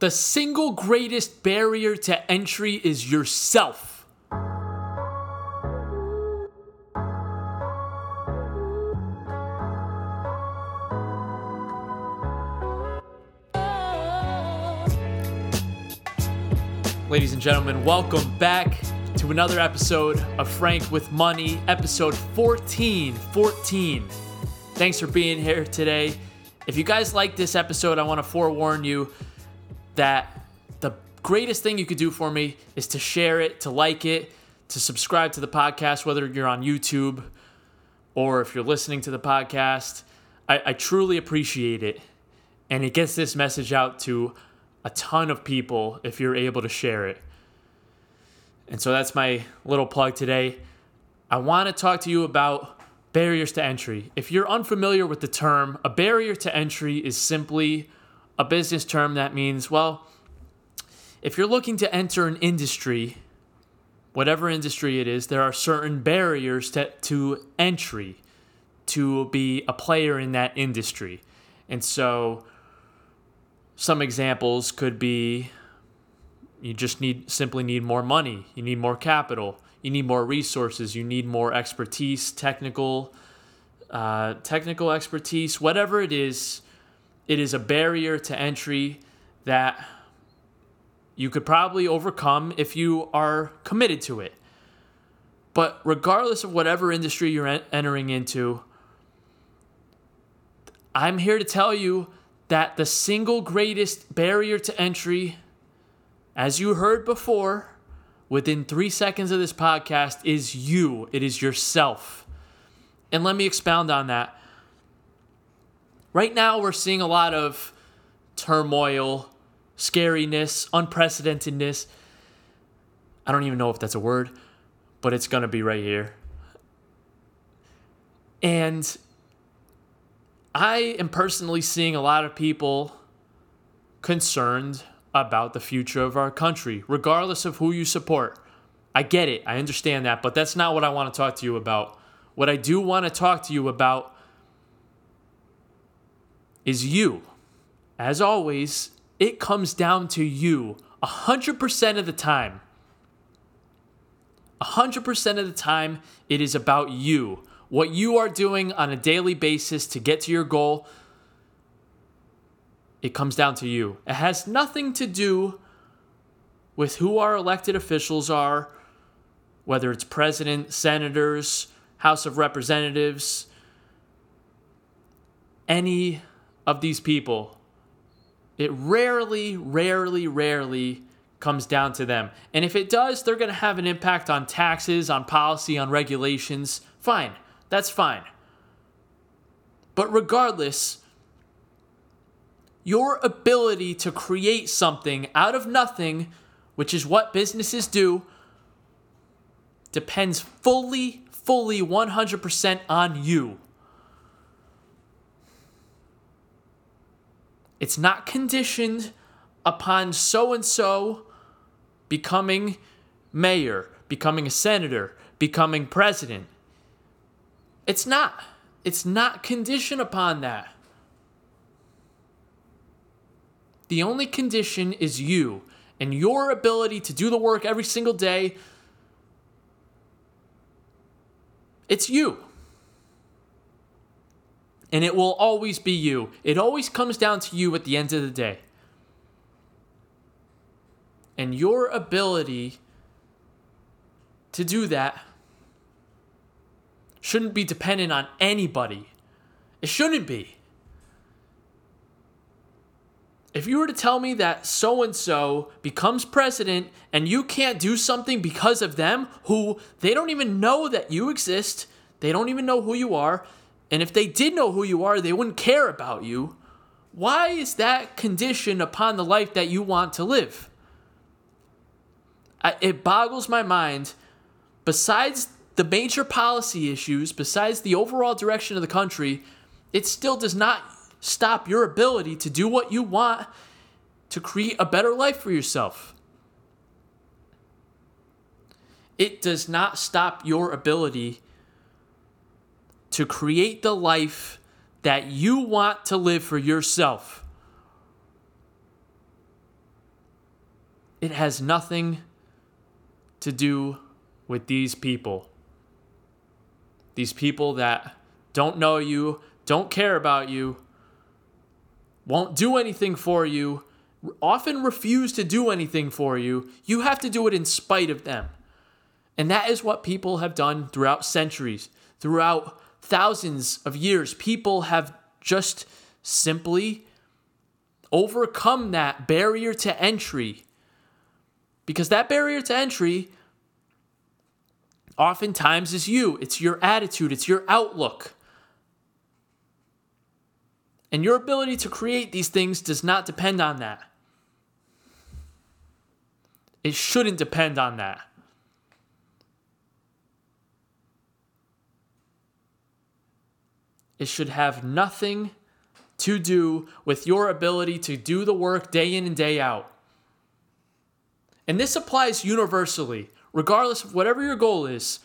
The single greatest barrier to entry is yourself. Ladies and gentlemen, welcome back to another episode of Frank with Money, episode 14. 14. Thanks for being here today. If you guys like this episode, I want to forewarn you that the greatest thing you could do for me is to share it, to like it, to subscribe to the podcast, whether you're on YouTube or if you're listening to the podcast. I, I truly appreciate it. And it gets this message out to a ton of people if you're able to share it. And so that's my little plug today. I want to talk to you about barriers to entry. If you're unfamiliar with the term, a barrier to entry is simply a business term that means, well, if you're looking to enter an industry, whatever industry it is, there are certain barriers to, to entry to be a player in that industry. And so some examples could be you just need simply need more money, you need more capital, you need more resources, you need more expertise, technical uh, technical expertise, whatever it is, it is a barrier to entry that you could probably overcome if you are committed to it. But regardless of whatever industry you're entering into, I'm here to tell you that the single greatest barrier to entry, as you heard before, within three seconds of this podcast, is you. It is yourself. And let me expound on that. Right now, we're seeing a lot of turmoil, scariness, unprecedentedness. I don't even know if that's a word, but it's going to be right here. And I am personally seeing a lot of people concerned about the future of our country, regardless of who you support. I get it, I understand that, but that's not what I want to talk to you about. What I do want to talk to you about is you. As always, it comes down to you 100% of the time. 100% of the time, it is about you what you are doing on a daily basis to get to your goal, it comes down to you. It has nothing to do with who our elected officials are, whether it's president, senators, House of Representatives, any of these people. It rarely, rarely, rarely comes down to them. And if it does, they're going to have an impact on taxes, on policy, on regulations. Fine. That's fine. But regardless, your ability to create something out of nothing, which is what businesses do, depends fully, fully 100% on you. It's not conditioned upon so and so becoming mayor, becoming a senator, becoming president. It's not. It's not conditioned upon that. The only condition is you and your ability to do the work every single day. It's you. And it will always be you. It always comes down to you at the end of the day. And your ability to do that shouldn't be dependent on anybody. It shouldn't be. If you were to tell me that so and so becomes president and you can't do something because of them, who they don't even know that you exist, they don't even know who you are, and if they did know who you are, they wouldn't care about you, why is that condition upon the life that you want to live? It boggles my mind. Besides the major policy issues, besides the overall direction of the country, it still does not stop your ability to do what you want to create a better life for yourself. It does not stop your ability to create the life that you want to live for yourself. it has nothing to do with these people. These people that don't know you, don't care about you, won't do anything for you, often refuse to do anything for you. You have to do it in spite of them. And that is what people have done throughout centuries, throughout thousands of years. People have just simply overcome that barrier to entry. Because that barrier to entry oftentimes is you, it's your attitude, it's your outlook. And your ability to create these things does not depend on that. It shouldn't depend on that. It should have nothing to do with your ability to do the work day in and day out. And this applies universally, regardless of whatever your goal is.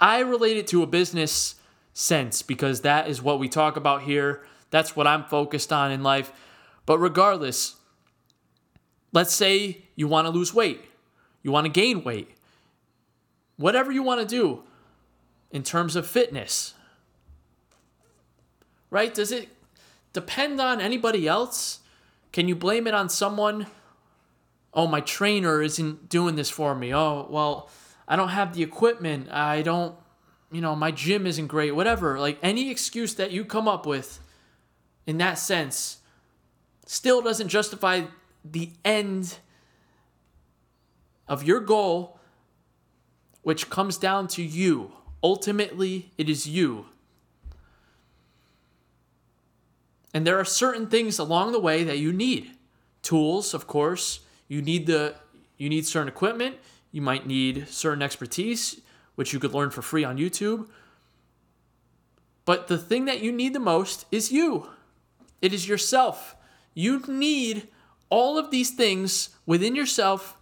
I relate it to a business sense because that is what we talk about here. That's what I'm focused on in life. But regardless, let's say you want to lose weight, you want to gain weight, whatever you want to do in terms of fitness, right? Does it depend on anybody else? Can you blame it on someone? Oh, my trainer isn't doing this for me. Oh, well, I don't have the equipment. I don't, you know, my gym isn't great. Whatever. Like any excuse that you come up with in that sense still doesn't justify the end of your goal, which comes down to you. Ultimately, it is you. And there are certain things along the way that you need. Tools, of course. You need the you need certain equipment. You might need certain expertise, which you could learn for free on YouTube. But the thing that you need the most is you. It is yourself. You need all of these things within yourself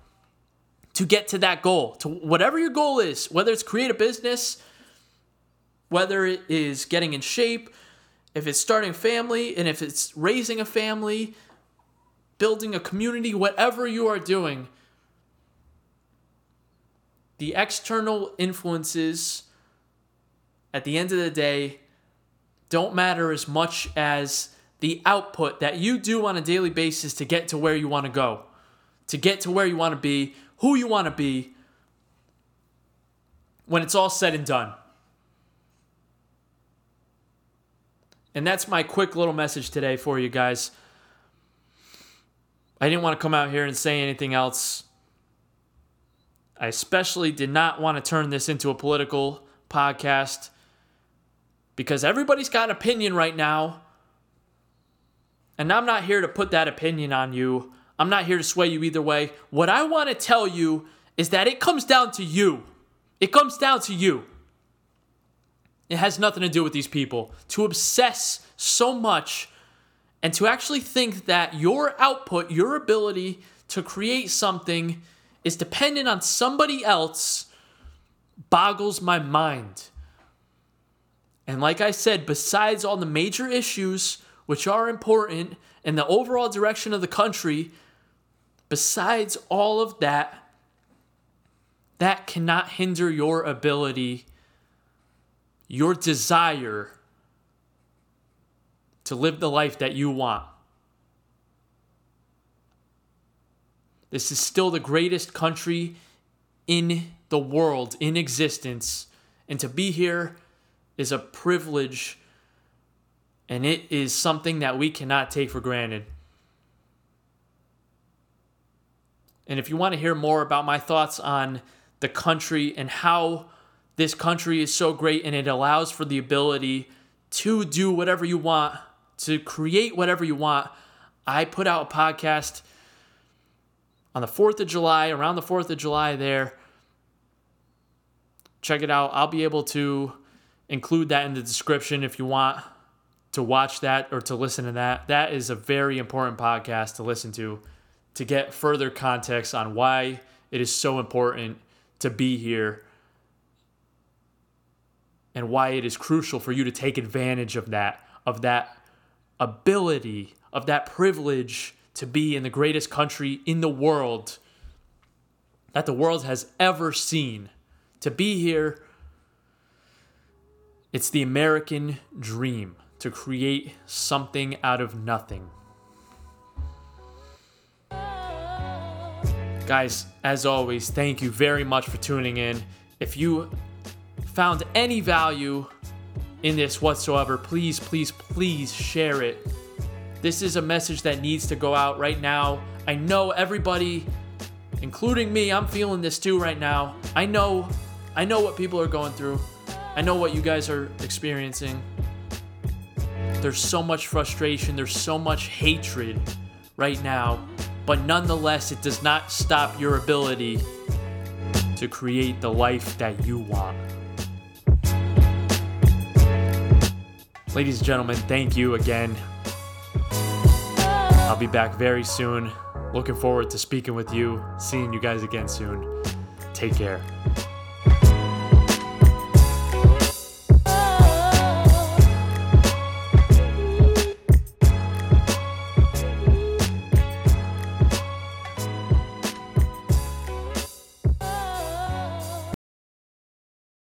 to get to that goal, to whatever your goal is, whether it's create a business, whether it is getting in shape, if it's starting family and if it's raising a family, building a community, whatever you are doing, the external influences at the end of the day don't matter as much as the output that you do on a daily basis to get to where you want to go, to get to where you want to be, who you want to be when it's all said and done. And that's my quick little message today for you guys. I didn't want to come out here and say anything else. I especially did not want to turn this into a political podcast because everybody's got an opinion right now. And I'm not here to put that opinion on you. I'm not here to sway you either way. What I want to tell you is that it comes down to you. It comes down to you. It has nothing to do with these people. To obsess so much and to actually think that your output, your ability to create something is dependent on somebody else boggles my mind. And like I said, besides all the major issues which are important and the overall direction of the country, besides all of that, that cannot hinder your ability your desire to live the life that you want. This is still the greatest country in the world in existence. And to be here is a privilege and it is something that we cannot take for granted. And if you want to hear more about my thoughts on the country and how this country is so great and it allows for the ability to do whatever you want, to create whatever you want. I put out a podcast on the 4th of July, around the 4th of July there. Check it out. I'll be able to include that in the description if you want to watch that or to listen to that. That is a very important podcast to listen to to get further context on why it is so important to be here and why it is crucial for you to take advantage of that, of that ability, of that privilege to be in the greatest country in the world that the world has ever seen. To be here, it's the American dream to create something out of nothing. Guys, as always, thank you very much for tuning in. If you found any value in this whatsoever, please, please, please share it. This is a message that needs to go out right now. I know everybody, including me, I'm feeling this too right now. I know, I know what people are going through. I know what you guys are experiencing. There's so much frustration, there's so much hatred right now but nonetheless, it does not stop your ability to create the life that you want. Ladies and gentlemen, thank you again. I'll be back very soon. Looking forward to speaking with you, seeing you guys again soon. Take care.